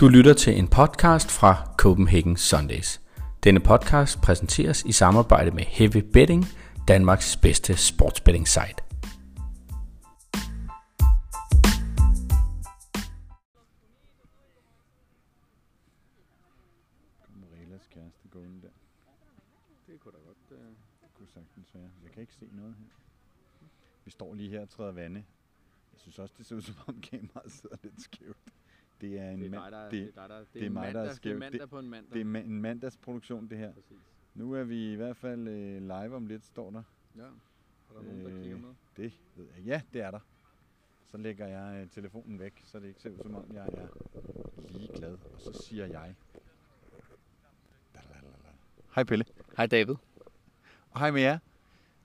Du lytter til en podcast fra Copenhagen Sundays. Denne podcast præsenteres i samarbejde med Heavy Betting, Danmarks bedste sportsbetting site. Morelas kæreste går ind der. Det kunne da godt... Øh... Det kunne sagtens være. Jeg kan ikke se noget her. Vi står lige her og træder vande. Jeg synes også, det ser ud som om kameraet sidder lidt skævt. Det er en, Det er mand, dig, der, det, det, er dig, der, det, det er mig, der er mandag, Det er skæv. mandag Det- på en mandag. det er ma- en mandagsproduktion, det her. Præcis. Nu er vi i hvert fald øh, live om lidt, står der. Ja. Er der nogen, der Øh, kigger med? Det ved jeg. Ja, det er der. Så lægger jeg øh, telefonen væk, så det ikke ser ud som om, jeg er lige glad. Og så siger jeg... Dalalala. Hej Pelle. Hej David. Og hej med jer.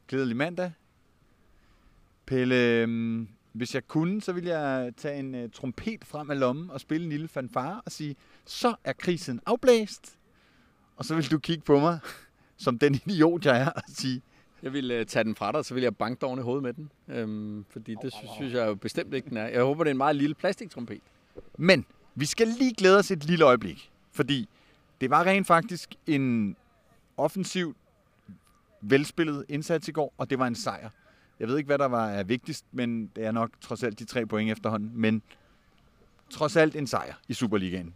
Glædelig mandag. Pelle, øhm, hvis jeg kunne, så ville jeg tage en uh, trompet frem af lommen og spille en lille fanfare og sige, så er krisen afblæst. Og så vil du kigge på mig, som den idiot jeg er, og sige, Jeg vil uh, tage den fra dig, så vil jeg banke dig oven i hovedet med den. Øhm, fordi det synes, synes jeg jo bestemt ikke, den er. Jeg håber, det er en meget lille plastiktrompet. Men vi skal lige glæde os et lille øjeblik, fordi det var rent faktisk en offensiv, velspillet indsats i går, og det var en sejr. Jeg ved ikke, hvad der var er vigtigst, men det er nok trods alt de tre point efterhånden. Men trods alt en sejr i Superligaen.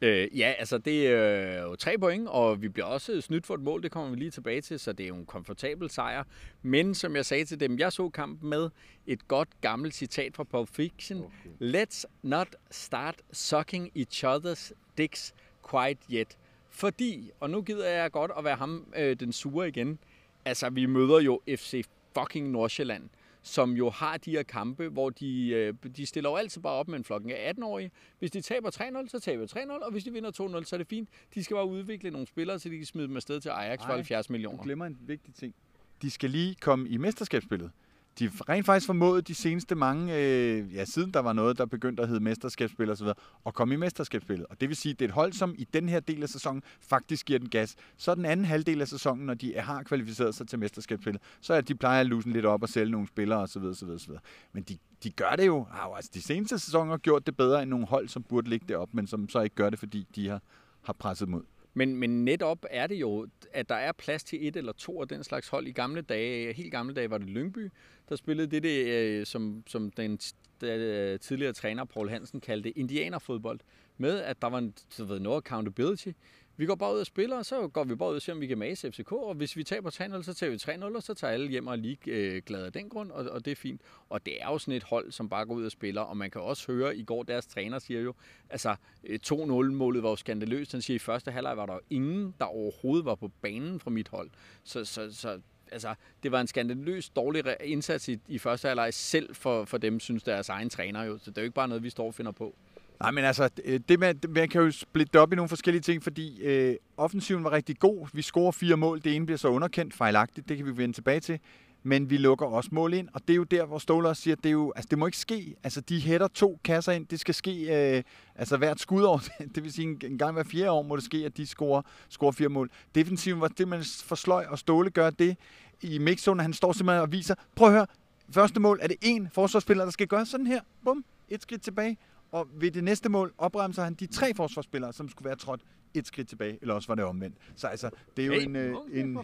Øh, ja, altså det er jo tre point, og vi bliver også snydt for et mål, det kommer vi lige tilbage til, så det er jo en komfortabel sejr. Men som jeg sagde til dem, jeg så kampen med et godt gammelt citat fra Pulp Fiction. Okay. Let's not start sucking each other's dicks quite yet. Fordi, og nu gider jeg godt at være ham øh, den sure igen, altså vi møder jo FC fucking Nordsjælland, som jo har de her kampe, hvor de, øh, de stiller jo altid bare op med en flokken af 18-årige. Hvis de taber 3-0, så taber de 3-0, og hvis de vinder 2-0, så er det fint. De skal bare udvikle nogle spillere, så de kan smide dem afsted til Ajax for Ej, 70 Du millioner. glemmer en vigtig ting. De skal lige komme i mesterskabsspillet. De rent faktisk formåede de seneste mange, øh, ja siden der var noget, der begyndte at hedde mesterskabsspil og så videre, at komme i mesterskabsspillet. Og det vil sige, at det er et hold, som i den her del af sæsonen faktisk giver den gas. Så den anden halvdel af sæsonen, når de har kvalificeret sig til mesterskabsspillet, så er det, de plejer at luse lidt op og sælge nogle spillere osv. osv., osv. Men de, de gør det jo, har jo altså de seneste sæsoner har gjort det bedre end nogle hold, som burde ligge deroppe, men som så ikke gør det, fordi de har, har presset mod. Men, men netop er det jo, at der er plads til et eller to af den slags hold. I gamle dage, helt gamle dage, var det Lyngby, der spillede det, det som, som den øh, tidligere træner Paul Hansen kaldte indianerfodbold. Med at der var en, så ved, noget accountability. Vi går bare ud og spiller, og så går vi bare ud og ser, om vi kan mase FCK. Og hvis vi taber 3-0, så tager vi 3-0, og så tager alle hjem og er lige øh, glade af den grund, og, og det er fint. Og det er jo sådan et hold, som bare går ud og spiller, og man kan også høre, i går deres træner siger jo, altså øh, 2-0-målet var jo skandaløst. Han siger, i første halvleg var der jo ingen, der overhovedet var på banen fra mit hold. Så, så, så altså, det var en skandaløs dårlig indsats i, i første halvleg, selv for, for dem, synes deres egen træner jo. Så det er jo ikke bare noget, vi står og finder på. Nej, men altså, øh, det- med, man kan jo splitte det op i nogle forskellige ting, fordi øh, offensiven var rigtig god. Vi scorer fire mål. Det ene bliver så underkendt fejlagtigt. Det kan vi vende tilbage til. Men vi lukker også mål ind, og det er jo der, hvor Ståle også siger, at det, er jo, altså, det må ikke ske. Altså, de hætter to kasser ind. Det skal ske øh, altså, hvert skudår. Det vil sige, en, en gang hver fjerde år må det ske, at de scorer, scorer fire mål. Defensiven var det, man forsløj, og Ståle gør det i mixzone. Han står simpelthen og viser, prøv at høre, første mål er det en forsvarsspiller, der skal gøre sådan her. Bum, et skridt tilbage. Og ved det næste mål opremser han de tre forsvarsspillere, som skulle være trådt et skridt tilbage, eller også var det omvendt. Så altså, det er jo en, øh, en,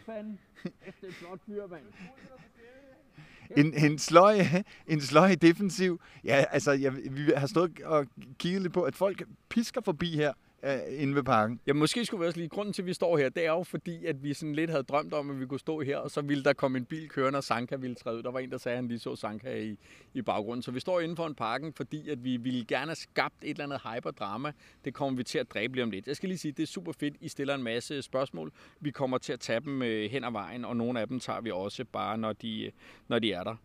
en, en, sløj, en sløj defensiv. Ja, altså, jeg, vi har stået og kigget lidt på, at folk pisker forbi her inde ved parken. Ja, måske skulle vi også lige, grunden til, at vi står her, det er jo fordi, at vi sådan lidt havde drømt om, at vi kunne stå her, og så ville der komme en bil kørende, og Sanka ville træde ud. Der var en, der sagde, at han lige så Sanka i, i baggrunden. Så vi står inden for en parken, fordi at vi ville gerne have skabt et eller andet hyperdrama. Det kommer vi til at dræbe lige om lidt. Jeg skal lige sige, at det er super fedt. I stiller en masse spørgsmål. Vi kommer til at tage dem øh, hen ad vejen, og nogle af dem tager vi også bare, når de, øh, når de er der.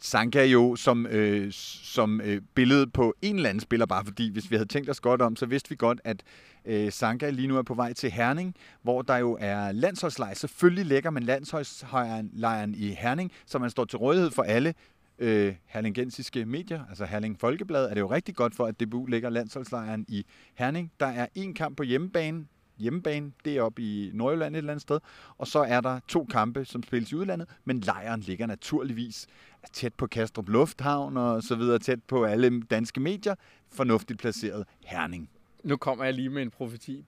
Sanka jo som, øh, som øh, billede på en eller anden spiller, bare fordi hvis vi havde tænkt os godt om, så vidste vi godt, at øh, Sanka lige nu er på vej til Herning, hvor der jo er landsholdslejr. Selvfølgelig lægger man landsholdslejren i Herning, så man står til rådighed for alle øh, herlingensiske medier, altså Herling Folkeblad, er det jo rigtig godt for, at DBU lægger landsholdslejren i Herning. Der er en kamp på hjemmebane hjemmebane. Det er oppe i Nordjylland et eller andet sted. Og så er der to kampe, som spilles i udlandet, men lejren ligger naturligvis tæt på Kastrup Lufthavn og så videre, tæt på alle danske medier. Fornuftigt placeret Herning. Nu kommer jeg lige med en profeti.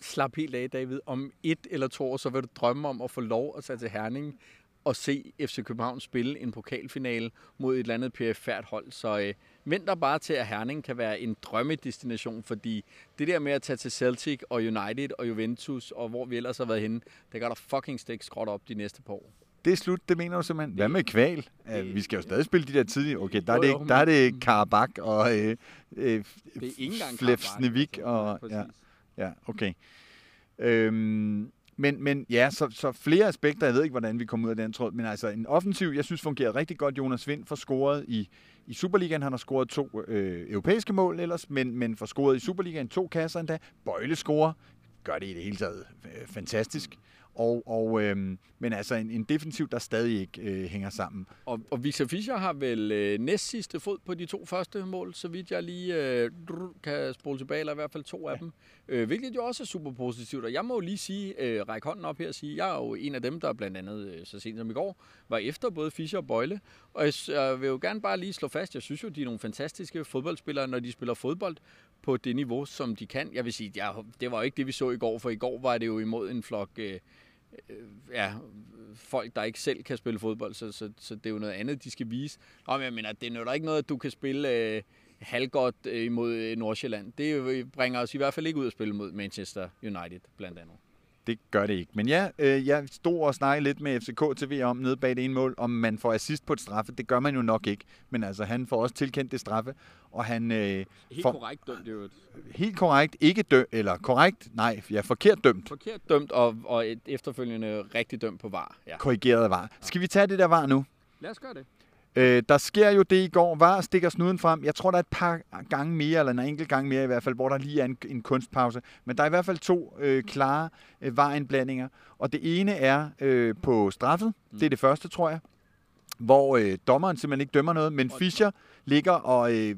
Slap helt af, David. Om et eller to år, så vil du drømme om at få lov at tage til Herning og se FC København spille en pokalfinale mod et eller andet perifært hold. Så øh, vent bare til, at Herning kan være en drømmedestination, fordi det der med at tage til Celtic og United og Juventus, og hvor vi ellers har været henne, det gør der fucking stik skråt op de næste par år. Det er slut, det mener du simpelthen. Hvad med kval? Det, vi skal jo stadig spille de der tidlige. Okay, der er det, der er det Karabak og øh, øh, ikke Flefsnevik. Og, ja, ja, okay. Øhm, men, men ja, så, så flere aspekter. Jeg ved ikke, hvordan vi kommer ud af den tråd. Men altså, en offensiv, jeg synes, fungerede rigtig godt. Jonas Vind får scoret i, i Superligaen. Han har scoret to øh, europæiske mål ellers, men, men får scoret i Superligaen to kasser endda. Bøjle scorer. Gør det i det hele taget øh, fantastisk. Og, og, øhm, men altså en, en defensiv, der stadig ikke øh, hænger sammen. Og, og Victor Fischer har vel øh, næst sidste fod på de to første mål, så vidt jeg lige øh, kan spole tilbage, eller i hvert fald to af ja. dem. Øh, hvilket jo også er super positivt. Og jeg må jo lige sige, øh, række hånden op her og sige, jeg er jo en af dem, der blandt andet øh, så sent som i går, var efter både Fischer og Bøjle. Og jeg, jeg vil jo gerne bare lige slå fast, jeg synes jo, de er nogle fantastiske fodboldspillere, når de spiller fodbold på det niveau, som de kan. Jeg vil sige, ja, det var jo ikke det, vi så i går, for i går var det jo imod en flok... Øh, øh, ja, folk, der ikke selv kan spille fodbold, så, så, så det er jo noget andet, de skal vise. Nå, men jeg mener, det er jo ikke noget, at du kan spille øh, halvgodt øh, imod øh, Nordsjælland. Det øh, bringer os i hvert fald ikke ud at spille mod Manchester United, blandt andet det gør det ikke. Men ja, øh, jeg stod og snakkede lidt med FCK TV om nede bag det ene mål, om man får assist på et straffe. Det gør man jo nok ikke. Men altså, han får også tilkendt det straffe. Og han, øh, helt får, korrekt dømt, jo. Helt korrekt. Ikke dømt, eller korrekt, nej, ja, forkert dømt. Forkert dømt, og, og et efterfølgende rigtig dømt på var. Ja. Korrigeret var. Skal vi tage det der var nu? Lad os gøre det. Øh, der sker jo det i går, var stikker snuden frem. Jeg tror, der er et par gange mere, eller en enkelt gang mere i hvert fald, hvor der lige er en, en kunstpause. Men der er i hvert fald to øh, klare øh, varindblandinger. Og det ene er øh, på straffet. Mm. Det er det første, tror jeg. Hvor øh, dommeren simpelthen ikke dømmer noget, men Fischer ligger og øh,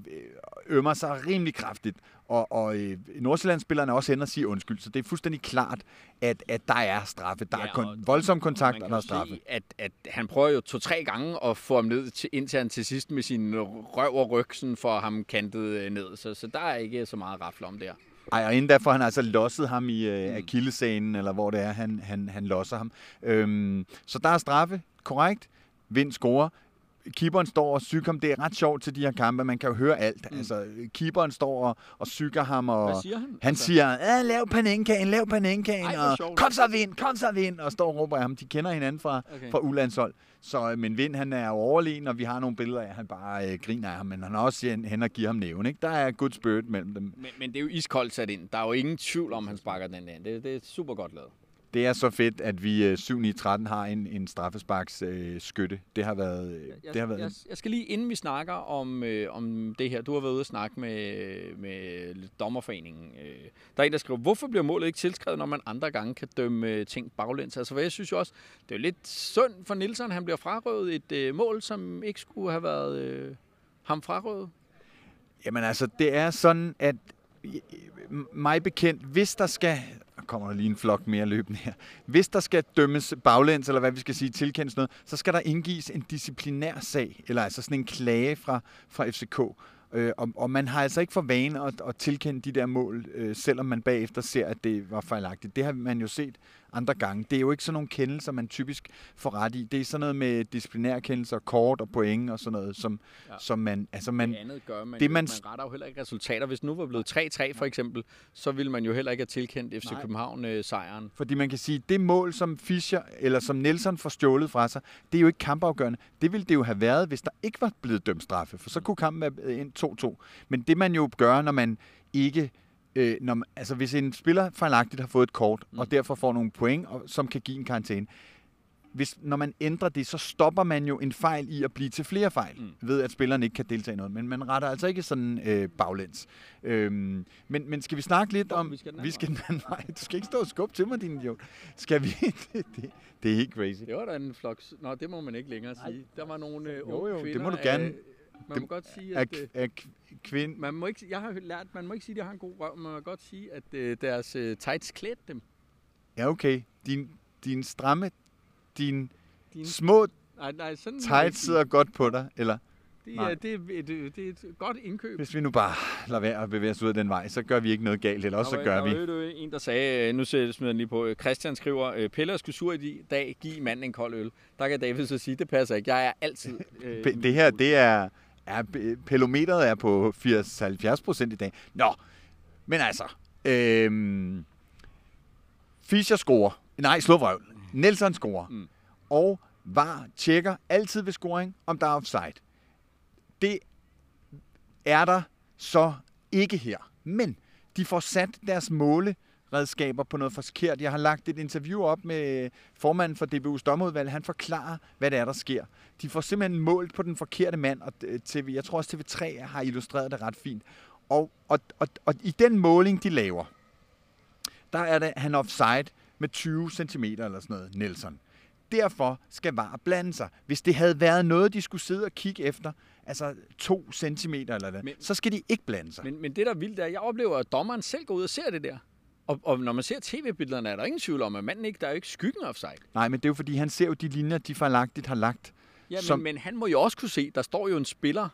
ømmer sig rimelig kraftigt. Og, og øh, Nordsjællandsspillerne er også hen og siger undskyld, så det er fuldstændig klart, at, at der er straffe. Der ja, er kon- voldsom kontakt, og, og der er straffe. Se, at, at han prøver jo to-tre gange at få ham ned, til, indtil han til sidst med sin røv og ryg sådan får ham kantet øh, ned. Så, så der er ikke så meget rafle om der. Ej, og inden derfor han altså losset ham i øh, mm. akillescenen, eller hvor det er, han, han, han losser ham. Øhm, så der er straffe, korrekt. Vind scorer keeperen står og syger ham. Det er ret sjovt til de her kampe. Man kan jo høre alt. Mm. Altså, keeperen står og, og syger ham. Og Hvad siger han? Han altså... siger, lav panenkagen, lav panenkagen. Ej, og kom så vind, kom så vind. Og står og råber af ham. De kender hinanden fra, okay. fra ulandshold. Så, øh, men Vind, han er overlegen, og vi har nogle billeder af, at han bare øh, griner af ham, men han har også hen og giver ham næven. Ikke? Der er good spirit mellem dem. Men, men det er jo iskoldt sat ind. Der er jo ingen tvivl om, han sparker den ind. Det, det er super godt lavet det er så fedt, at vi 7 9 13 har en, en straffesparks øh, skytte. Det har været... Øh, jeg, det har været jeg, jeg skal lige, inden vi snakker om, øh, om det her, du har været ude og snakke med, med dommerforeningen. Øh, der er en, der skriver, hvorfor bliver målet ikke tilskrevet, når man andre gange kan dømme øh, ting baglæns? Altså, jeg synes jo også, det er jo lidt synd for Nielsen, han bliver frarøvet et øh, mål, som ikke skulle have været øh, ham frarøvet. Jamen altså, det er sådan, at mig bekendt, hvis der skal kommer der lige en flok mere løbende her. Hvis der skal dømmes baglæns, eller hvad vi skal sige, tilkendes noget, så skal der indgives en disciplinær sag, eller altså sådan en klage fra, fra FCK. Øh, og, og man har altså ikke for vane at, at tilkende de der mål, øh, selvom man bagefter ser, at det var fejlagtigt. Det har man jo set andre gange. Det er jo ikke sådan nogle kendelser, man typisk får ret i. Det er sådan noget med disciplinærkendelser, kort og point og sådan noget, som, ja. som man... Altså man det andet gør man, det, man, man retter jo heller ikke resultater. Hvis nu var blevet 3-3 for eksempel, så ville man jo heller ikke have tilkendt FC Nej. København øh, sejren. Fordi man kan sige, det mål, som Fischer eller som Nelson får stjålet fra sig, det er jo ikke kampafgørende. Det ville det jo have været, hvis der ikke var blevet dømt straffe, for så mm. kunne kampen være ind 2-2. Men det man jo gør, når man ikke øh, når man, altså hvis en spiller fejlagtigt har fået et kort, mm. og derfor får nogle point, og, som kan give en karantæne, hvis, når man ændrer det, så stopper man jo en fejl i at blive til flere fejl, mm. ved at spilleren ikke kan deltage i noget. Men man retter altså ikke sådan øh, baglæns. Øhm, men, men skal vi snakke lidt om... Vi skal den vi skal den Du skal ikke stå og skubbe til mig, din idiot. Skal vi... det, det, det er helt crazy. Det var da en flok... Nå, det må man ikke længere sige. Der var nogle øh, jo, jo, det må du gerne. Man må godt sige, Er, at... øh, er kvinde... Man må ikke, jeg har lært, man må ikke sige, at de har en god røv. Man må godt sige, at øh, deres øh, tights klædte dem. Ja, okay. Din, din stramme... Din Dine, små nej, nej, sådan tights sidder godt på dig, eller... det, er, det, er, det, er- det er et godt indkøb. Hvis vi nu bare lader være at bevæge os ud af den vej, så gør vi ikke noget galt, eller også så gør vi. Der var en, der sagde, øh, nu smider jeg lige på, øh, Christian skriver, øh, Pelle er sgu sur i dag, giv manden en kold øl. Der kan David så sige, det passer ikke. Jeg er altid... Øh, Det her, det er... er pelometeret er på 80-70 procent i dag. Nå, men altså... Øhm, Fischer scorer. Nej, slå vrøvl. Nelson scorer. Mm. Og var tjekker altid ved scoring, om der er offside. Det er der så ikke her. Men de får sat deres måleredskaber på noget forkert. Jeg har lagt et interview op med formanden for DBU's dommerudvalg. Han forklarer, hvad det er, der sker. De får simpelthen målt på den forkerte mand, og øh, TV, jeg tror også TV3 har illustreret det ret fint. Og, og, og, og i den måling, de laver, der er det, han offside med 20 cm eller sådan noget, Nelson. Derfor skal VAR blande sig. Hvis det havde været noget, de skulle sidde og kigge efter, altså 2 cm eller hvad, Men- så skal de ikke blande sig. Men, men det, der er vildt, er, at jeg oplever, at dommeren selv går ud og ser det der. Og, og når man ser tv-billederne, er der ingen tvivl om, at manden ikke, der er jo ikke skyggen af offside. Nej, men det er jo fordi, han ser jo de linjer, de fejlagtigt har lagt. Ja, men, Som... men han må jo også kunne se, der står jo en spiller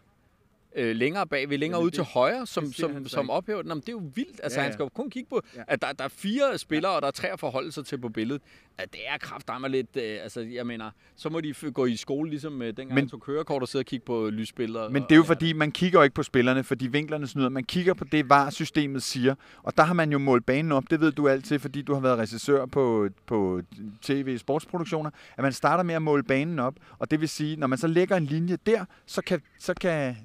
øh, længere bagved, længere Jamen, ud det- til højre, som, som, han som ophæver den. Jamen, det er jo vildt. Altså, Ja, ja, ja. han skal jo kun kigge på, Ja. ja. at der, der er fire spillere, og der er tre at forholde sig til på billedet. At det er kraftedeme lidt... Øh, altså, jeg mener, så må de gå i skole, ligesom øh, dengang Men- jeg tog kørekort og sidde og kigge på lysbilleder. Men det er jo og- fordi, man kigger ikke på spillerne, fordi vinklerne snyder. Man kigger på det, VAR-systemet siger. Og der har man jo målt banen op. Det ved du altid, fordi du har været regissør på, på tv-sportsproduktioner. At man starter med at måle banen op. Og det vil sige, når man så lægger en linje der, så kan... Så kan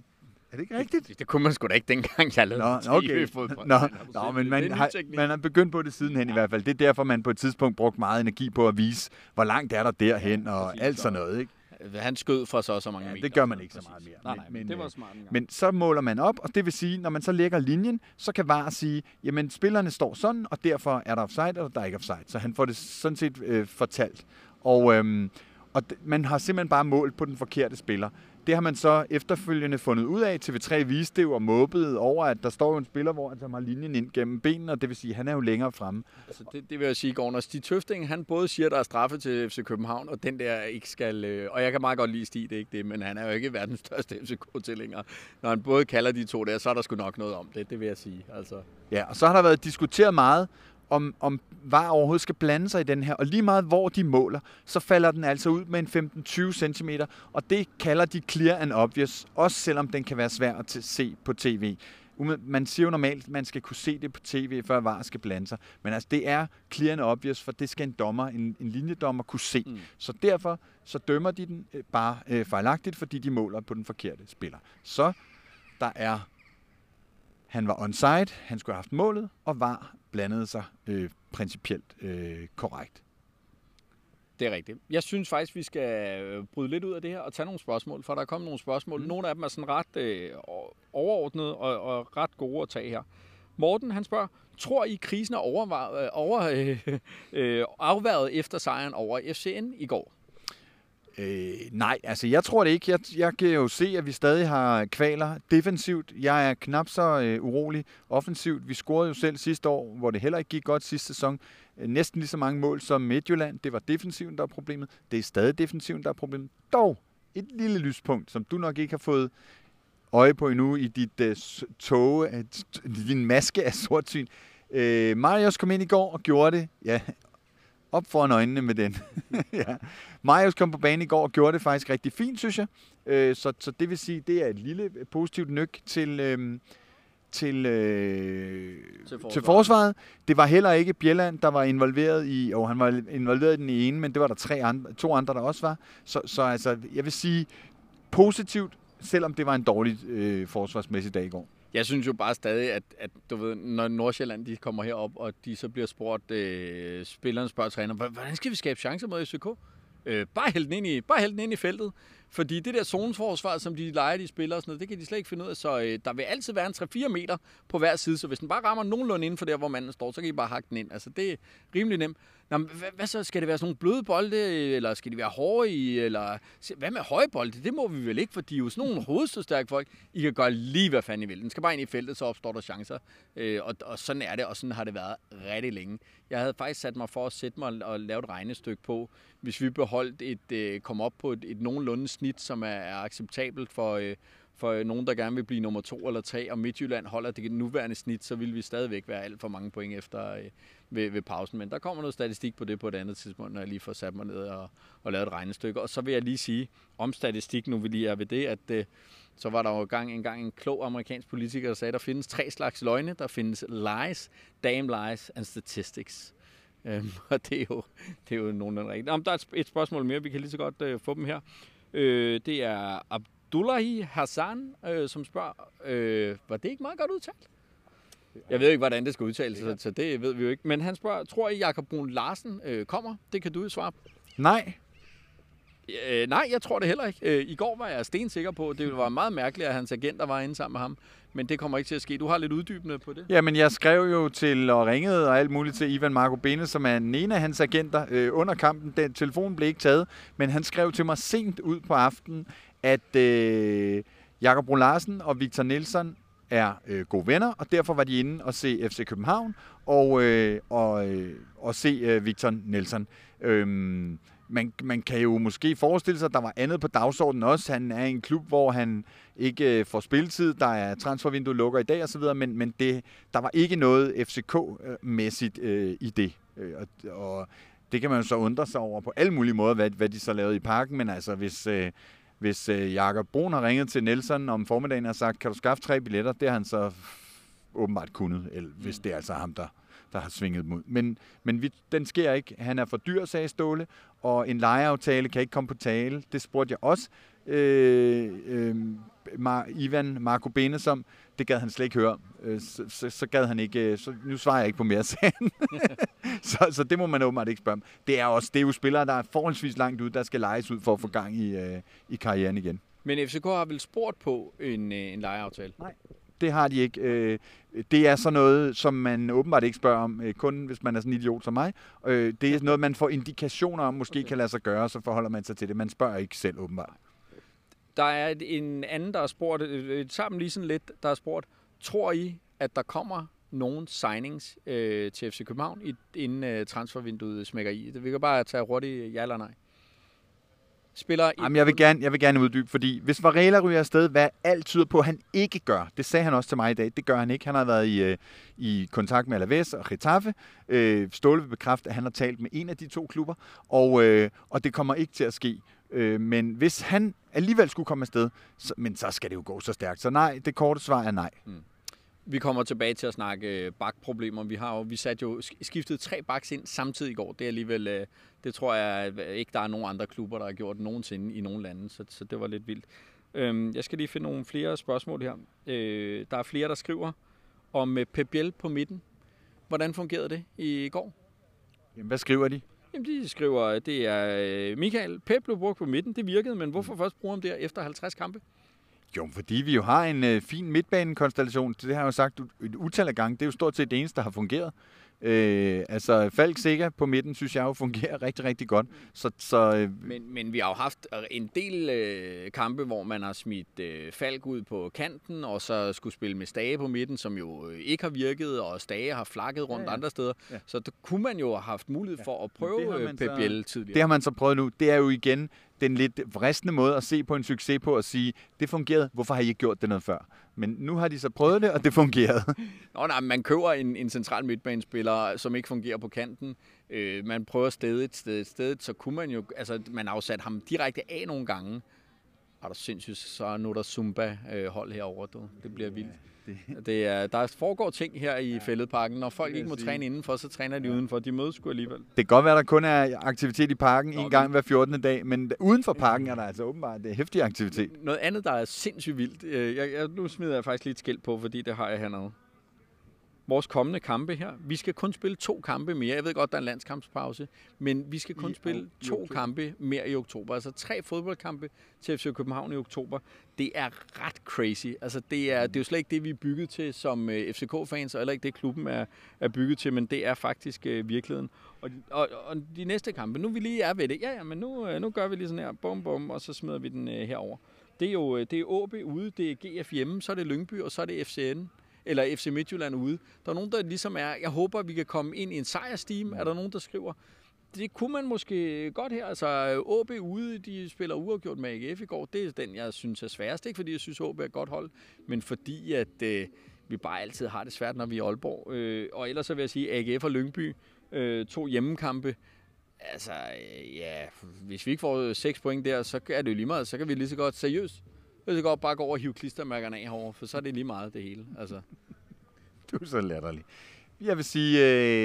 er det ikke rigtigt? Det, det kunne man sgu da ikke dengang, jeg lavede Nå, okay. TV-fodbold. Nå, nå men man har, man har begyndt på det sidenhen i hvert fald. Det er derfor, man på et tidspunkt brugte meget energi på at vise, hvor langt er der derhen og præcis. alt sådan noget. Ikke? Han skød fra så så mange Ja, meter. det gør man ikke så meget mere. Nej, Men- nej, men, det var øh, smart. Men så måler man op, og det vil sige, når man så lægger linjen, så kan VAR sige, jamen spillerne står sådan, og derfor er der offside, eller der er ikke offside. Så han får det sådan set øh, fortalt. Og, øhm, og man har simpelthen bare målt på den forkerte spiller. Det har man så efterfølgende fundet ud af. TV3 viste det jo og måbede over, at der står jo en spiller, hvor han har linjen ind gennem benene, og det vil sige, at han er jo længere fremme. Altså, det, det vil jeg sige, Gorner. Stig Tøfting, han både siger, at der er straffe til FC København, og den der ikke skal... Øh, og jeg kan meget godt lide Stig, det er ikke det, men han er jo ikke verdens største FCK-tilhænger. Når han både kalder de to der, så er der sgu nok noget om det, det vil jeg sige. Altså, Ja, og så har der været diskuteret meget, om, om VAR overhovedet skal blande sig i den her. Og lige meget hvor de måler, så falder den altså ud med en 15-20 cm. Og det kalder de clear and obvious, også selvom den kan være svær at se på tv. Man siger jo normalt, at man skal kunne se det på tv, før VAR skal blande sig. Men altså, det er clear and obvious, for det skal en dommer, en, en linjedommer kunne se. Mm. Så derfor så dømmer de den øh, bare øh, fejlagtigt, fordi de måler på den forkerte spiller. Så der er han var onside, han skulle have haft målet, og var blandede sig øh, principielt øh, korrekt. det er rigtigt. Jeg synes faktisk, vi skal øh, bryde lidt ud af det her og tage nogle spørgsmål, for der er kommet nogle spørgsmål. Mm. Nogle af dem er sådan ret øh, overordnede og, og ret gode at tage her. Morten, han spørger, tror I, krisen er overvejet, over, øh, øh, afværet efter sejren over FCN i går? Øh, nej, altså jeg tror det ikke. Jeg, jeg kan jo se, at vi stadig har kvaler defensivt. Jeg er knap så øh, urolig offensivt. Vi scorede jo selv sidste år, hvor det heller ikke gik godt sidste sæson. Øh, næsten lige så mange mål som Midtjylland. Det var defensiven, der er problemet. Det er stadig defensiven, der er problemet. Dog et lille lyspunkt, som du nok ikke har fået øje på endnu i dit øh, tåge, øh, din maske af sortsyn. Øh, Marius kom ind i går og gjorde det. Ja, op foran øjnene med den. ja. Marius kom på banen i går og gjorde det faktisk rigtig fint, synes jeg. Øh, så, så det vil sige, det er et lille øh, positivt nyk til, øh, til, øh, Til til, forsvaret. til forsvaret. Det var heller ikke Bjelland, der var involveret i, og han var involveret i den ene, men det var der tre andre, to andre, der også var. Så, så altså, jeg vil sige positivt, selvom det var en dårlig øh, forsvarsmæssig dag i går. Jeg synes jo bare stadig, at, at du ved, når Nordsjælland de kommer herop, og de så bliver spurgt, øh, spilleren spørger træner, hvordan skal vi skabe chancer mod FCK? Øh, bare hæld den ind i, bare hæld den ind i feltet. Fordi det der zonesforsvar, som de leger, de spiller og sådan noget, det kan de slet ikke finde ud af. Så øh, der vil altid være en 3-4 meter på hver side. Så hvis den bare rammer nogenlunde inden for der, hvor manden står, så kan I bare hakke den ind. Altså det er rimelig nemt. Nå, men hvad, hvad, så? Skal det være sådan nogle bløde bolde, eller skal de være hårde i? Eller, hvad med høje bolde? Det må vi vel ikke, for de er jo sådan nogle hovedstødstærke folk. I kan gøre lige, hvad fanden I vil. Den skal bare ind i feltet, så opstår der chancer. Øh, og, og sådan er det, og sådan har det været rigtig længe. Jeg havde faktisk sat mig for at sætte mig og lave et regnestykke på, hvis vi beholdt et, øh, kom op på et, et nogenlunde snit, som er, er acceptabelt for, øh, for øh, nogen, der gerne vil blive nummer to eller tre, og Midtjylland holder det nuværende snit, så vil vi stadigvæk være alt for mange point efter øh, ved, ved pausen. Men der kommer noget statistik på det på et andet tidspunkt, når jeg lige får sat mig ned og, og lavet et regnestykke. Og så vil jeg lige sige om statistik, nu vi lige er ved det, at øh, så var der jo gang, en gang en klog amerikansk politiker, der sagde, at der findes tre slags løgne. Der findes lies, damn lies and statistics. Øhm, og det er jo, det er jo nogenlunde rigtigt. Om der er et spørgsmål mere, vi kan lige så godt øh, få dem her. Øh, det er Abdullahi Hassan, øh, som spørger, øh, var det ikke meget godt udtalt? Jeg ved ikke, hvordan det skal udtales, så, så det ved vi jo ikke. Men han spørger, tror I, Jakob Brun Larsen øh, kommer? Det kan du svare på. Nej. Øh, nej, jeg tror det heller ikke. Øh, I går var jeg stensikker på, at det var meget mærkeligt, at hans agenter var inde sammen med ham. Men det kommer ikke til at ske. Du har lidt uddybende på det. Jamen, jeg skrev jo til og ringede og alt muligt til Ivan Marco Bene, som er ene af hans agenter øh, under kampen. Den telefon blev ikke taget, men han skrev til mig sent ud på aftenen, at øh, Jakob Brun Larsen og Victor Nielsen er øh, gode venner, og derfor var de inde og se FC København og, øh, og, øh, og se øh, Victor Nielsen. Øhm, man, man kan jo måske forestille sig, at der var andet på dagsordenen også. Han er i en klub, hvor han ikke øh, får spilletid. Der er transfervinduet lukker i dag osv., men, men det, der var ikke noget FCK-mæssigt øh, i det. Øh, og, og det kan man jo så undre sig over på alle mulige måder, hvad, hvad de så lavede i parken, men altså hvis... Øh, hvis øh, Jakob Brun har ringet til Nelson om formiddagen og sagt, kan du skaffe tre billetter, det har han så åbenbart kunnet, eller hvis mm. det er altså ham, der, der har svinget dem ud. Men, men vi, den sker ikke. Han er for dyr, sagde Ståle, og en lejeaftale kan ikke komme på tale. Det spurgte jeg også øh, øh, Mar- Ivan Marco Bene som. Det gad han slet ikke høre. Øh, så, så, så gad han ikke, øh, så nu svarer jeg ikke på mere sagen. så, så det må man åbenbart ikke spørge om. Det er, også, det er jo spillere, der er forholdsvis langt ud, der skal lejes ud for at få gang i, øh, i karrieren igen. Men FCK har vel spurgt på en, øh, en lejeaftale? Nej det har de ikke. Øh, det er så noget, som man åbenbart ikke spørger om, øh, kun hvis man er sådan en idiot som mig. Øh, det er noget, man får indikationer om, måske okay. kan lade sig gøre, så forholder man sig til det. Man spørger ikke selv åbenbart. Der er en anden, der har spurgt, øh, øh, sammen lige sådan lidt, der har spurgt, tror I, at der kommer nogen signings øh, til FC København, inden øh, transfervinduet smækker i? Det vi kan bare tage hurtigt øh, ja eller nej spiller... Jamen, jeg vil, gerne, jeg vil gerne uddybe, fordi hvis Varela ryger afsted, hvad alt tyder på, at han ikke gør, det sagde han også til mig i dag, det gør han ikke. Han har været i, øh, i kontakt med Alaves og Getafe. Øh, Ståle vil bekræfte, at han har talt med en af de to klubber, og, øh, og det kommer ikke til at ske. Øh, men hvis han alligevel skulle komme afsted, så, men så skal det jo gå så stærkt. Så nej, det korte svar er nej. Mm. Vi kommer tilbage til at snakke øh, bakproblemer. Vi har jo, vi satte jo skiftet tre baks ind samtidig i går. Det er alligevel, øh, det tror jeg ikke, der er nogen andre klubber, der har gjort nogensinde i nogen lande, så, så det var lidt vildt. Øhm, jeg skal lige finde nogle flere spørgsmål her. Øh, der er flere, der skriver om Pep Biel på midten. Hvordan fungerede det i går? Jamen, hvad skriver de? Jamen, de skriver, at det er Michael Pep blev brugt på midten. Det virkede, men hvorfor først bruge ham der efter 50 kampe? Jo, fordi vi jo har en øh, fin midtbanekonstellation. Det har jeg jo sagt et utal af gange. Det er jo stort set det eneste, der har fungeret. Øh, altså, Falk sikker på midten, synes jeg jo fungerer rigtig, rigtig godt. Så, så, øh, men, men vi har jo haft en del øh, kampe, hvor man har smidt øh, Falk ud på kanten, og så skulle spille med Stage på midten, som jo øh, ikke har virket, og Stage har flakket rundt ja, ja. andre steder. Ja. Så der kunne man jo have haft mulighed for at prøve øh, Pep Biel tidligere. Det har man så prøvet nu. Det er jo igen den lidt vristende måde at se på en succes på og sige, det fungerede, hvorfor har I ikke gjort det noget før? Men nu har de så prøvet det, og det fungerede. Nå, nej, man køber en, en central midtbanespiller, som ikke fungerer på kanten. Øh, man prøver stedet, stedet, stedet, så kunne man jo, altså man afsat ham direkte af nogle gange. Er der sindssygt, så er nu der Zumba-hold øh, herovre, du. Det bliver vildt. Det. Det er, der foregår ting her i ja. fældeparken. Når folk ikke må sige. træne indenfor, så træner de udenfor. De mødes sgu alligevel. Det kan godt være, at der kun er aktivitet i parken Nå, en gang hver 14. dag, men uden for parken er der altså åbenbart det hæftig aktivitet. Noget andet, der er sindssygt vildt. Øh, jeg, jeg, nu smider jeg faktisk lidt skæld på, fordi det har jeg hernede. Vores kommende kampe her. Vi skal kun spille to kampe mere. Jeg ved godt, der er en landskampspause, men vi skal kun I- spille i to oktober. kampe mere i oktober. Altså tre fodboldkampe til FC København i oktober. Det er ret crazy. Altså det er, det er jo slet ikke det, vi er bygget til som øh, FCK-fans, og heller ikke det, klubben er, er bygget til, men det er faktisk øh, virkeligheden. Og, og, og de næste kampe, nu vi lige er ved det, ja, ja, men nu, øh, nu gør vi lige sådan her, bum, bum, og så smider vi den øh, herover. Det er jo øh, det er AB ude, det er GF hjemme, så er det Lyngby, og så er det FCN eller FC Midtjylland ude. Der er nogen, der ligesom er, jeg håber, vi kan komme ind i en sejrsteam, er der nogen, der skriver. Det kunne man måske godt her. Altså, AB ude, de spiller uafgjort med AGF i går. Det er den, jeg synes er sværest. Ikke fordi jeg synes, AB er et godt hold, men fordi at øh, vi bare altid har det svært, når vi er i Aalborg. Øh, og ellers så vil jeg sige, AGF og Lyngby, øh, to hjemmekampe. Altså, øh, ja, hvis vi ikke får 6 point der, så er det jo lige meget. Så kan vi lige så godt seriøst lige så godt bare gå over og hive klistermærkerne af herovre, for så er det lige meget det hele. Altså. Du er så latterlig. Jeg vil sige,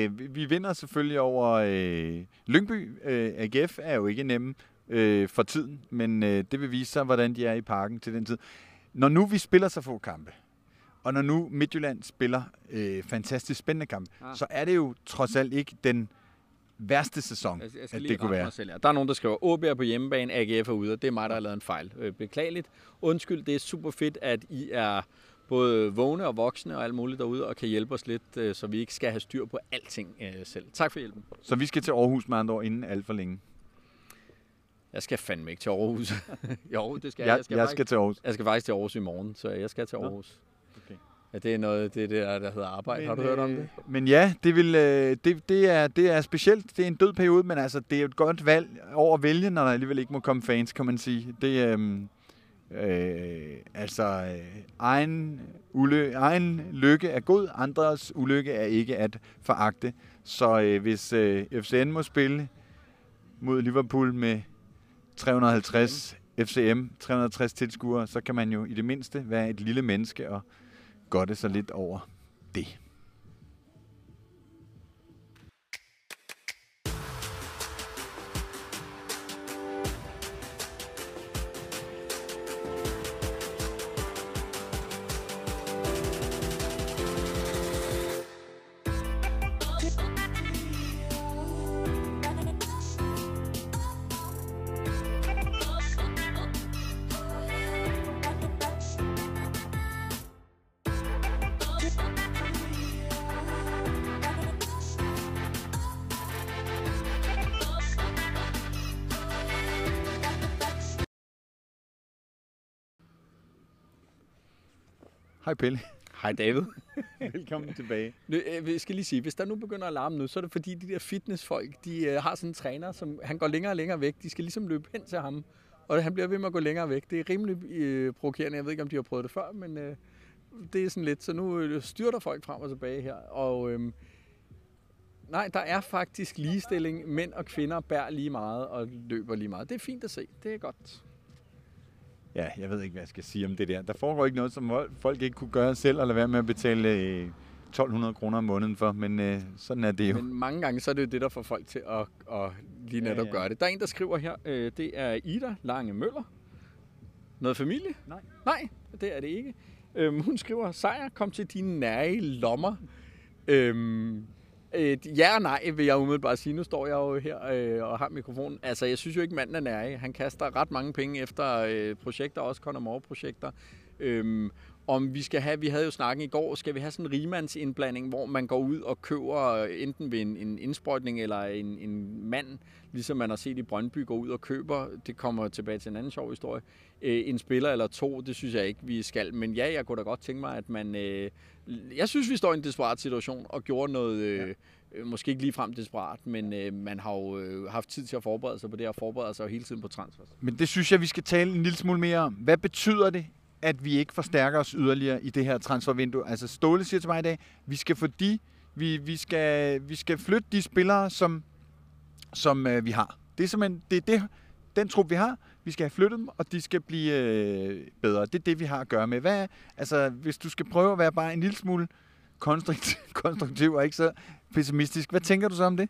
øh, vi- vi vinder selvfølgelig over øh, Lyngby. Øh, AGF er jo ikke nemme øh, for tiden, men øh, det vil vise sig, hvordan de er i parken til den tid. Når nu vi spiller så få kampe, og når nu Midtjylland spiller øh, fantastisk spændende kampe, Ah. så er det jo trods alt ikke den værste sæson, Jeg, jeg skal at lige det kunne være. mig selv her. Der er nogen, der skriver, OB er på hjemmebane, AGF er ude, og det er mig, der har lavet en fejl. Øh, Beklageligt. Undskyld, det er super fedt, at I er både vågne og voksne og alt muligt derude, og kan hjælpe os lidt, øh, så vi ikke skal have styr på alting øh, selv. Tak for hjælpen. Så vi skal til Aarhus med andre ord inden alt for længe. Jeg skal fandme ikke til Aarhus. jo, det skal jeg. Jeg, Jeg skal, jeg faktisk, skal til Aarhus. jeg skal faktisk til Aarhus i morgen, så jeg skal til Aarhus. okay. Ja, det er noget, det er det, der, der hedder arbejde. Har du hørt om det? Men ja, det, vil, øh, det, det, er, det er specielt. Det er en død periode, men altså, det er et godt valg over at vælge, når der alligevel ikke må komme fans, kan man sige. Det øh, øh, altså øh, egen, uly, egen lykke er god, andres ulykke er ikke at foragte. Så øh, hvis øh, FCN må spille mod Liverpool med 350 FCM, 360 tilskuere, så kan man jo i det mindste være et lille menneske og godte sig lidt over det. Hej Pelle. Hej David. Velkommen tilbage. Nu, øh, Jeg skal lige sige, hvis der nu begynder at larme nu, så er det fordi, de der fitnessfolk, de øh, har sådan en træner, som han går længere og længere væk. De skal ligesom løbe hen til ham, og han bliver ved med at gå længere væk. Det er rimelig øh, provokerende. Jeg ved ikke, om de har prøvet det før, men øh, det er sådan lidt. Så nu øh, styrter folk frem og tilbage her. Og øh, nej, der er faktisk ligestilling. Mænd og kvinder bærer lige meget og løber lige meget. Det er fint at se. Det er godt. Ja, jeg ved ikke, hvad jeg skal sige om det der. Der foregår ikke noget, som folk ikke kunne gøre selv, eller være med at betale øh, 1200 kroner om måneden for, men øh, sådan er det jo. Men mange gange, så er det jo det, der får folk til at, at lige netop ja. ja. gøre det. Der er en, der skriver her, øh, det er Ida Lange Møller. Noget familie? Nej. Nej, det er det ikke. Øhm, hun skriver, sejr, kom til dine nære lommer. Øhm, øh, ja og nej, vil jeg umiddelbart sige. Nu står jeg jo her øh, og har mikrofonen. Altså, jeg synes jo ikke, manden er nære. Han kaster ret mange penge efter øh, projekter, også Conor Moore-projekter. Øhm, om vi skal have, vi havde jo snakken i går, skal vi have sådan en rimandsindblanding, hvor man går ud og køber øh, enten ved en, en indsprøjtning eller en, en mand, ligesom man har set i Brøndby, går ud og køber, det kommer tilbage til en anden sjov historie, øh, en spiller eller to, det synes jeg ikke, vi skal. Men ja, jeg kunne da godt tænke mig, at man... Øh, jeg synes, vi står i en desperat situation og gjorde noget... Øh, ja. Måske ikke lige frem desperat, men øh, man har jo øh, haft tid til at forberede sig på det, og forberede sig jo hele tiden på transfers. Men det synes jeg, vi skal tale en lille smule mere om. Hvad betyder det, at vi ikke forstærker os yderligere i det her transfervindue? Altså Ståle siger til mig i dag, vi skal få de, vi, vi, skal, vi skal flytte de spillere, som, som øh, vi har. Det er simpelthen det, er det, den trup, vi har. Vi skal have flyttet dem, og de skal blive øh, bedre. Det er det, vi har at gøre med. Hvad, altså, hvis du skal prøve at være bare en lille smule konstruktiv, konstruktiv og ikke så pessimistisk, hvad tænker du så om det?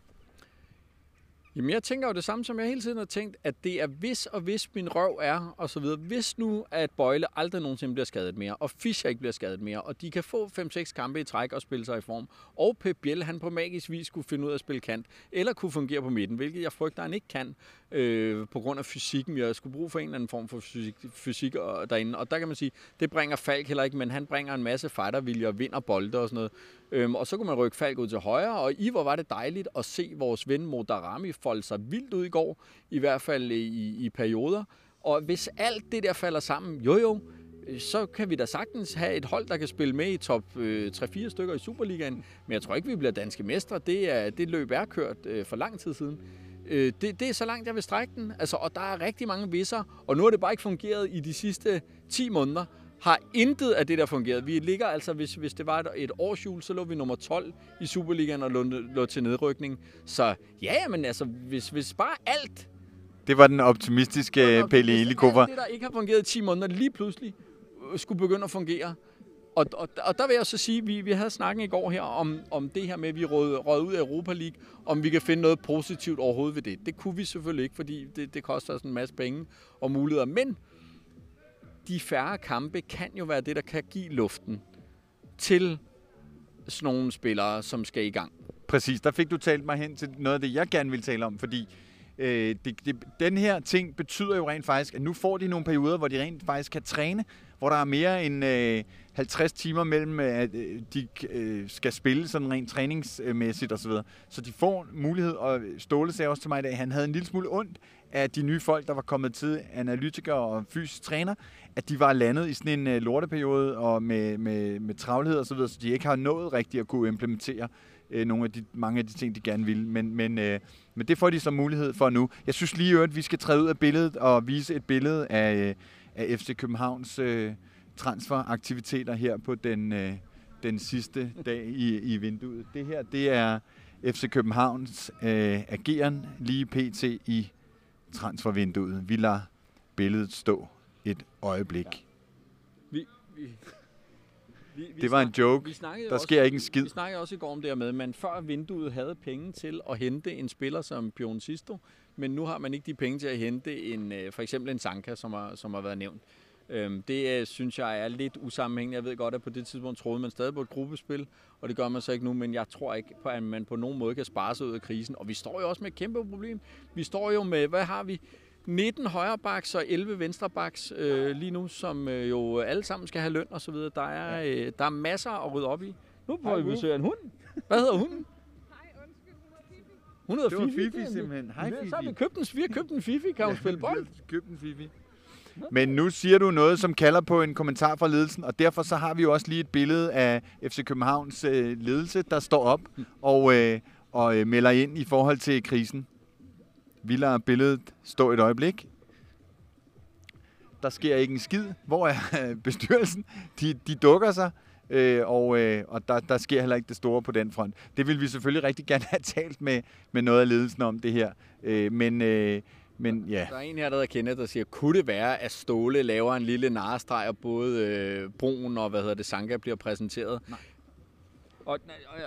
Jamen, jeg tænker jo det samme, som jeg hele tiden har tænkt, at det er hvis og hvis min røv er, og så videre. Hvis nu, at Bøjle aldrig nogensinde bliver skadet mere, og Fischer ikke bliver skadet mere, og de kan få 5-6 kampe i træk og spille sig i form, og Pep Biel, han på magisk vis kunne finde ud af at spille kant, eller kunne fungere på midten, hvilket jeg frygter, han ikke kan, øh, på grund af fysikken. Jeg skulle bruge for en eller anden form for fysik, fysik øh, derinde, og der kan man sige, det bringer Falk heller ikke, men han bringer en masse fightervilje og vinder bolde og sådan noget. Øhm, og så kunne man rykke Falk ud til højre, og i hvor var det dejligt at se vores ven Modarami folde sig vildt ud i går, i hvert fald øh, i, i perioder. Og hvis alt det der falder sammen, jo jo, øh, så kan vi da sagtens have et hold, der kan spille med i top øh, 3-4 stykker i Superligaen. Men jeg tror ikke, vi bliver danske mestre. Det, er, det løb er kørt øh, for lang tid siden. Øh, det, det er så langt, jeg vil strække den. Altså, og der er rigtig mange visser, og nu har det bare ikke fungeret i de sidste 10 måneder har intet af det, der fungeret. Vi ligger altså, hvis, hvis det var et, et årsjul, så lå vi nummer 12 i Superligaen og lå, lå til nedrykning. Så ja, men altså, hvis, hvis bare alt... Det var den optimistiske Pelle Elikoffer. Alt det, der ikke har fungeret i 10 måneder, lige pludselig øh, skulle begynde at fungere. Og, og, og der vil jeg så sige, at vi, vi havde snakken i går her om, om det her med, at vi råd, ud af Europa League, om vi kan finde noget positivt overhovedet ved det. Det kunne vi selvfølgelig ikke, fordi det, det koster os en masse penge og muligheder. Men de færre kampe kan jo være det, der kan give luften til sådan nogle spillere, som skal i gang. Præcis, der fik du talt mig hen til noget af det, jeg gerne vil tale om, fordi øh, det, det, den her ting betyder jo rent faktisk, at nu får de nogle perioder, hvor de rent faktisk kan træne, hvor der er mere end øh, 50 timer mellem, øh, at øh, de øh, skal spille sådan rent træningsmæssigt osv. Så, så de får mulighed, og Ståle sagde også til mig i dag, at han havde en lille smule ondt af de nye folk, der var kommet til, analytikere og fysisk træner, at de var landet i sådan en øh, lorteperiode og med, med, med travlhed og så videre, så de ikke har nået rigtigt at kunne implementere øh, nogle af de, mange af de ting, de gerne vil. Men, men, øh, men det får de så mulighed for nu. Jeg synes lige at vi skal træde ud af billedet og vise et billede af, øh, af FC Københavns øh, transferaktiviteter her på den, øh, den sidste dag i, i vinduet. Det her, det er FC Københavns øh, ageren lige pt. i transfervinduet. Vi lader billedet stå et øjeblik. Ja. Vi, vi, vi, vi det var en joke. Vi der også, sker ikke en skid. Vi snakkede også i går om det her med, man før vinduet havde penge til at hente en spiller som Pion Sisto, men nu har man ikke de penge til at hente en, øh, for eksempel en Sanka, som har, som har været nævnt. Øhm, det øh, synes jeg er lidt usammenhængende. Jeg ved godt, at på det tidspunkt troede man stadig på et gruppespil, og det gør man så ikke nu, men jeg tror ikke, på, at man på nogen måde kan spare sig ud af krisen. Og vi står jo også med et kæmpe problem. Vi står jo med, hvad har vi? 19 højrebacks og 11 venstrebacks øh, lige nu, som øh, jo alle sammen skal have løn og så videre. Der er, øh, der er masser at rydde op i. Nu prøver vi besøge en hund. Hvad hedder hunden? Hun hedder det var Fifi, Fifi simpelthen. Hej Fifi. Så har vi købt en, vi har købt en Fifi, kan hun spille bold? købt en Fifi. Men nu siger du noget, som kalder på en kommentar fra ledelsen, og derfor så har vi jo også lige et billede af FC Københavns øh, ledelse, der står op og, øh, og øh, melder ind i forhold til krisen. Vi lader billedet stå et øjeblik. Der sker ikke en skid. Hvor er bestyrelsen? De, de dukker sig, øh, og, øh, og der, der sker heller ikke det store på den front. Det vil vi selvfølgelig rigtig gerne have talt med, med noget af ledelsen om det her. Øh, men, øh, men ja. Der er en her, der kender, der siger, kunne det være, at Ståle laver en lille narstreg, og både øh, Broen og hvad hedder det, Sanka bliver præsenteret? Nej. Og,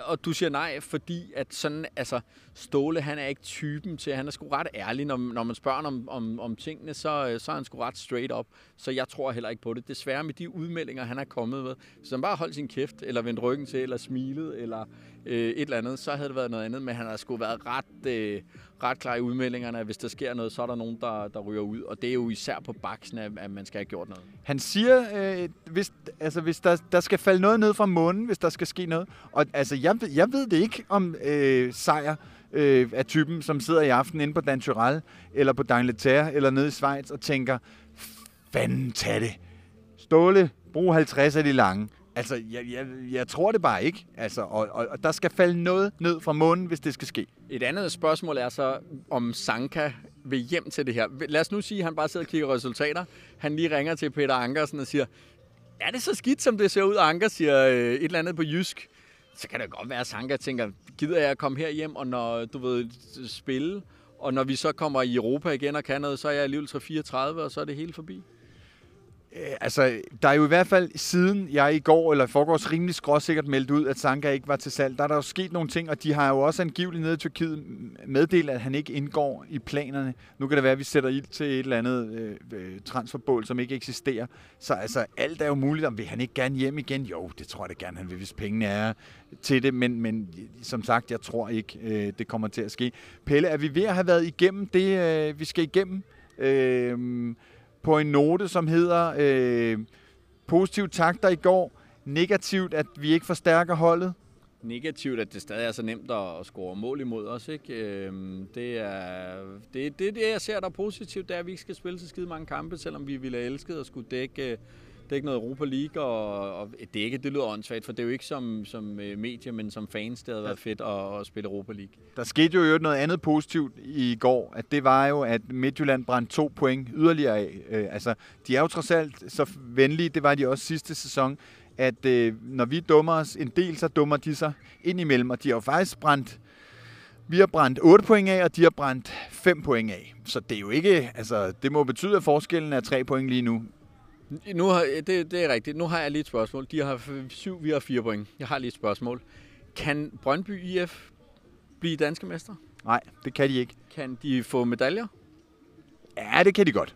og du siger nej, fordi at sådan, altså, Ståle, han er ikke typen til, han er sgu ret ærlig, når, når man spørger om, om, om tingene, så, så er han sgu ret straight up. Så jeg tror heller ikke på det. Desværre med de udmeldinger, han er kommet med, så han bare holdt sin kæft, eller vendt ryggen til, eller smilet, eller øh, et eller andet, så havde det været noget andet, men han har sgu været ret, øh, ret klar i udmeldingerne, at hvis der sker noget, så er der nogen, der, der ryger ud, og det er jo især på baksen, at, at man skal have gjort noget. Han siger, øh, hvis, altså, hvis der, der skal falde noget ned fra månen, hvis der skal ske noget, og altså, jeg, jeg ved det ikke om øh, sejr, øh, af typen, som sidder i aften inde på Dan Tyrell, eller på D'Angleterre, eller nede i Schweiz, og tænker, fanden tag det. Ståle, brug 50 af de lange. Altså, jeg, jeg, jeg tror det bare ikke. Altså, og, og, og der skal falde noget ned fra månen, hvis det skal ske. Et andet spørgsmål er så, om Sanka vil hjem til det her. Lad os nu sige, at han bare sidder og kigger resultater. Han lige ringer til Peter Ankersen og siger, er det så skidt, som det ser ud? Anker siger øh, et eller andet på jysk. Så kan det godt være, at Sanka tænker, gider jeg at komme her hjem og når du ved, spille? Og når vi så kommer i Europa igen og kan noget, så er jeg alligevel 34, og så er det hele forbi. Øh, altså, der er jo i hvert fald siden jeg i går, eller forgårs rimelig skråsikkert meldt ud, at Sanka ikke var til salg, der er der jo sket nogle ting, og de har jo også angiveligt nede i Tyrkiet meddelt, at han ikke indgår i planerne. Nu kan det være, at vi sætter ild til et eller andet øh, øh, transferbål, som ikke eksisterer. Så altså, alt er jo muligt. Om vil han ikke gerne hjem igen? Jo, det tror jeg da gerne, han vil, hvis pengene er til det. Men, men som sagt, jeg tror ikke, øh, det kommer til at ske. Pelle, er vi ved at have været igennem det, øh, vi skal igennem? Øh, på en note, som hedder øh, positivt takter i går, negativt, at vi ikke forstærker holdet. Negativt, at det stadig er så nemt at score mål imod os. Ikke? Øhm, det er det, det, det, jeg ser der er positivt, det er, at vi ikke skal spille så skide mange kampe, selvom vi ville have elsket at skulle dække det er ikke noget Europa League, og, og det, er ikke, det lyder åndssvagt, for det er jo ikke som, som øh, medie, men som fans, det havde været fedt at, at spille Europa League. Der skete jo noget andet positivt i går, at det var jo, at Midtjylland brændte to point yderligere af. Øh, altså, de er jo trods alt så venlige, det var de også sidste sæson, at øh, når vi dummer os en del, så dummer de sig ind imellem, og de har jo faktisk brændt vi har brændt 8 point af, og de har brændt 5 point af. Så det er jo ikke, altså, det må betyde, at forskellen er 3 point lige nu. Nu har, det, det er rigtigt. Nu har jeg lige et spørgsmål. De har syv, vi har fire point. Jeg har lige et spørgsmål. Kan Brøndby IF blive danske mester? Nej, det kan de ikke. Kan de få medaljer? Ja, det kan de godt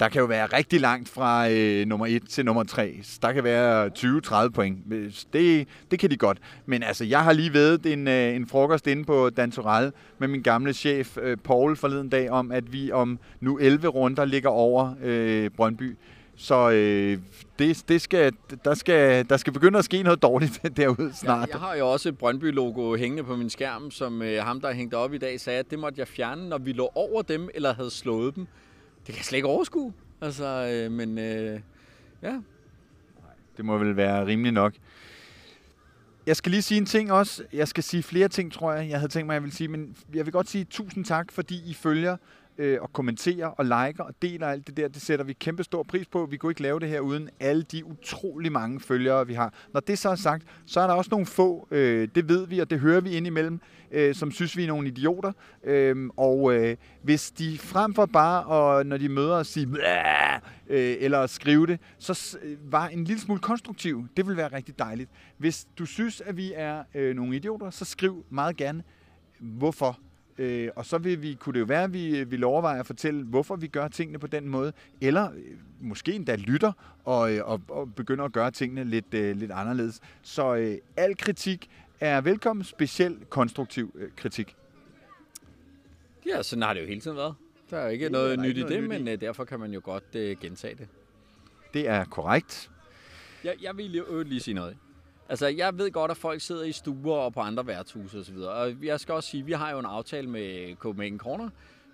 der kan jo være rigtig langt fra øh, nummer 1 til nummer 3. Der kan være 20-30 point. Det, det kan de godt. Men altså, jeg har lige været en, øh, en frokost inde på Dantoral med min gamle chef, øh, Paul, forleden dag, om at vi om nu 11 runder ligger over øh, Brøndby. Så øh, det, det skal, der, skal, der skal begynde at ske noget dårligt derude snart. Ja, jeg har jo også et Brøndby-logo hængende på min skærm, som øh, ham, der hængte op i dag, sagde, at det måtte jeg fjerne, når vi lå over dem eller havde slået dem. Det kan jeg slet ikke overskue. Altså, øh, men øh, ja. Det må vel være rimeligt nok. Jeg skal lige sige en ting også. Jeg skal sige flere ting, tror jeg, jeg havde tænkt mig, jeg vil sige. Men jeg vil godt sige tusind tak, fordi I følger øh, og kommenterer og liker og deler alt det der. Det sætter vi kæmpe stor pris på. Vi kunne ikke lave det her uden alle de utrolig mange følgere, vi har. Når det så er sagt, så er der også nogle få, øh, det ved vi, og det hører vi indimellem, øh, som synes, vi er nogle idioter. Øh, og øh, hvis de frem for bare, og når de møder os, sige, øh, eller skrive det, så øh, var en lille smule konstruktiv. Det vil være rigtig dejligt. Hvis du synes, at vi er øh, nogle idioter, så skriv meget gerne, hvorfor Øh, og så vil vi, kunne det jo være, at vi vil overveje at fortælle, hvorfor vi gør tingene på den måde, eller øh, måske endda lytter og, øh, og, og begynder at gøre tingene lidt, øh, lidt anderledes. Så øh, al kritik er velkommen, specielt konstruktiv øh, kritik. Ja, sådan har det jo hele tiden været. Der er jo ikke det noget nyt i det, men i. Øh, derfor kan man jo godt øh, gentage det. Det er korrekt. Jeg, jeg vil lige, lige sige noget. Altså, jeg ved godt, at folk sidder i stuer og på andre værtshuse osv. Og jeg skal også sige, at vi har jo en aftale med Copenhagen Corner,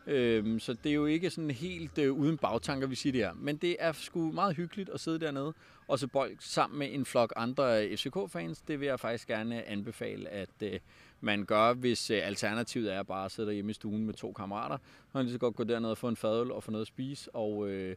Øhm, så det er jo ikke sådan helt øh, uden bagtanker, vi siger det her. Men det er sgu meget hyggeligt at sidde dernede og så bold sammen med en flok andre FCK-fans. Det vil jeg faktisk gerne anbefale, at øh, man gør, hvis øh, alternativet er bare at sidde hjemme i stuen med to kammerater. Så kan lige så godt gå derned og få en fadøl og få noget at spise og øh,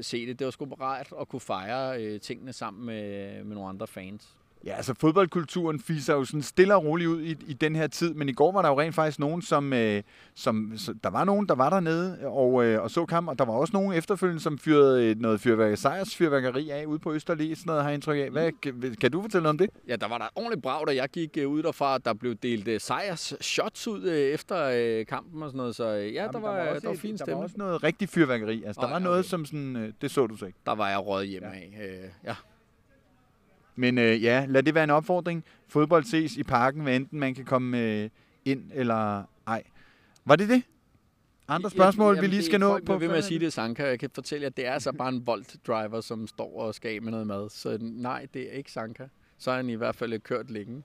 se det. Det var sgu rart at kunne fejre øh, tingene sammen med, med nogle andre fans. Ja, altså fodboldkulturen fiser jo sådan stille og roligt ud i, i den her tid, men i går var der jo rent faktisk nogen, som, øh, som så, der var nogen, der var dernede og, øh, og så kamp, og der var også nogen efterfølgende, som fyrede noget fyrværkeri, sejrsfyrværkeri af ude på Østerlige, sådan noget har jeg indtryk af. Hvad, kan, kan du fortælle noget om det? Ja, der var der ordentligt brav, da jeg gik øh, ud derfra, der blev delt øh, sejrs shots ud øh, efter øh, kampen og sådan noget, så øh, ja, Jamen, der var, der var, der var fint stemme. Der var også noget rigtig fyrværkeri, altså oh, der var okay. noget, som sådan, øh, det så du så ikke. Der var jeg råd hjemme ja. af, øh, ja. Men øh, ja, lad det være en opfordring. Fodbold ses i parken, hvad enten man kan komme øh, ind eller ej. Var det det? Andre spørgsmål, jamen, vi lige skal nå på? Jeg vil med at sige det, Sanka. Jeg kan fortælle jer, at det er altså bare en Volt driver, som står og skal med noget mad. Så nej, det er ikke Sanka. Så er han i hvert fald kørt længe.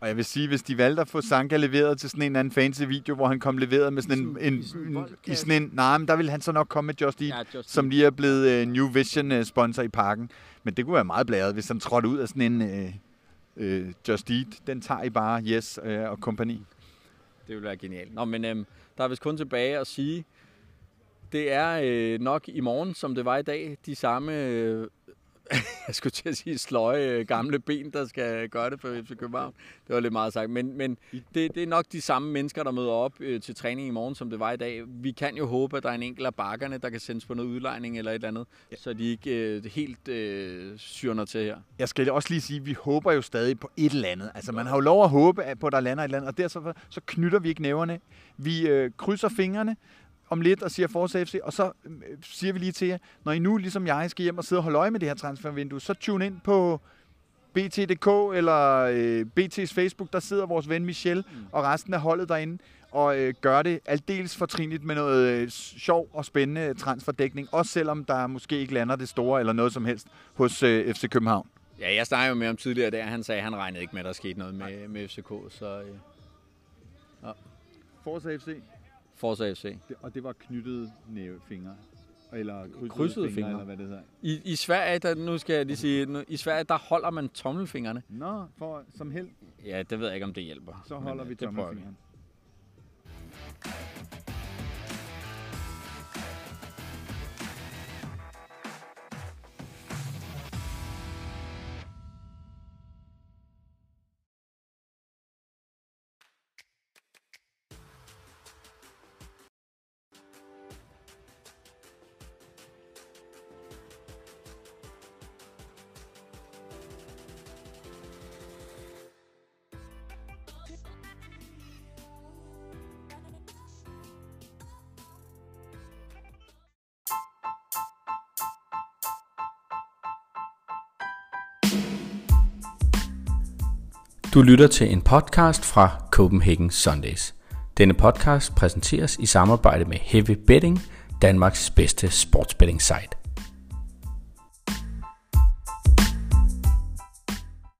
Og jeg vil sige, hvis de valgte at få Sanka leveret til sådan en anden fancy video, hvor han kom leveret med sådan en, en, en, i sådan en, nej, men der vil han så nok komme med Just Eat, ja, Just som lige er blevet uh, New Vision uh, sponsor i parken. Men det kunne være meget blæret, hvis han trådte ud af sådan en øh, øh, Just Eat. Den tager I bare, Yes øh, og kompagni. Det ville være genialt. Nå, men øh, der er vist kun tilbage at sige, det er øh, nok i morgen, som det var i dag, de samme øh, jeg skulle til at sige sløje øh, gamle ben, der skal gøre det for FC København. Det var lidt meget sagt. Men, men det, det er nok de samme mennesker, der møder op øh, til træning i morgen, som det var i dag. Vi kan jo håbe, at der er en enkelt af bakkerne, der kan sendes på noget udlejning eller et eller andet, ja. så de ikke øh, helt øh, syrner til her. Jeg skal også lige sige, at vi håber jo stadig på et eller andet. Altså man har jo lov at håbe på, at der lander et eller andet, og derfor så knytter vi ikke næverne. Vi øh, krydser fingrene, om lidt og siger Forza FC, og så øh, siger vi lige til jer, når I nu, ligesom jeg, skal hjem og sidde og holde øje med det her transfervindue, så tune ind på BT.dk eller øh, BT's Facebook, der sidder vores ven Michel mm. og resten af holdet derinde og øh, gør det aldeles fortrinligt med noget øh, sjov og spændende transferdækning, også selvom der måske ikke lander det store eller noget som helst hos øh, FC København. Ja, jeg snakkede jo med ham tidligere der, han sagde, at han regnede ikke med, at der skete noget med, med FCK, så... Øh, ja. Forza FC? Forza FC. Det, og det var knyttede nævefingre? Eller krydsede, krydsede fingre, fingre, eller hvad det hedder. I, I Sverige, der, nu skal jeg lige sige, nu, i Sverige, der holder man tommelfingrene. Nå, for, som held? Ja, det ved jeg ikke, om det hjælper. Så holder men, vi tommelfingeren. Du lytter til en podcast fra Copenhagen Sundays. Denne podcast præsenteres i samarbejde med Heavy Betting, Danmarks bedste sportsbetting site.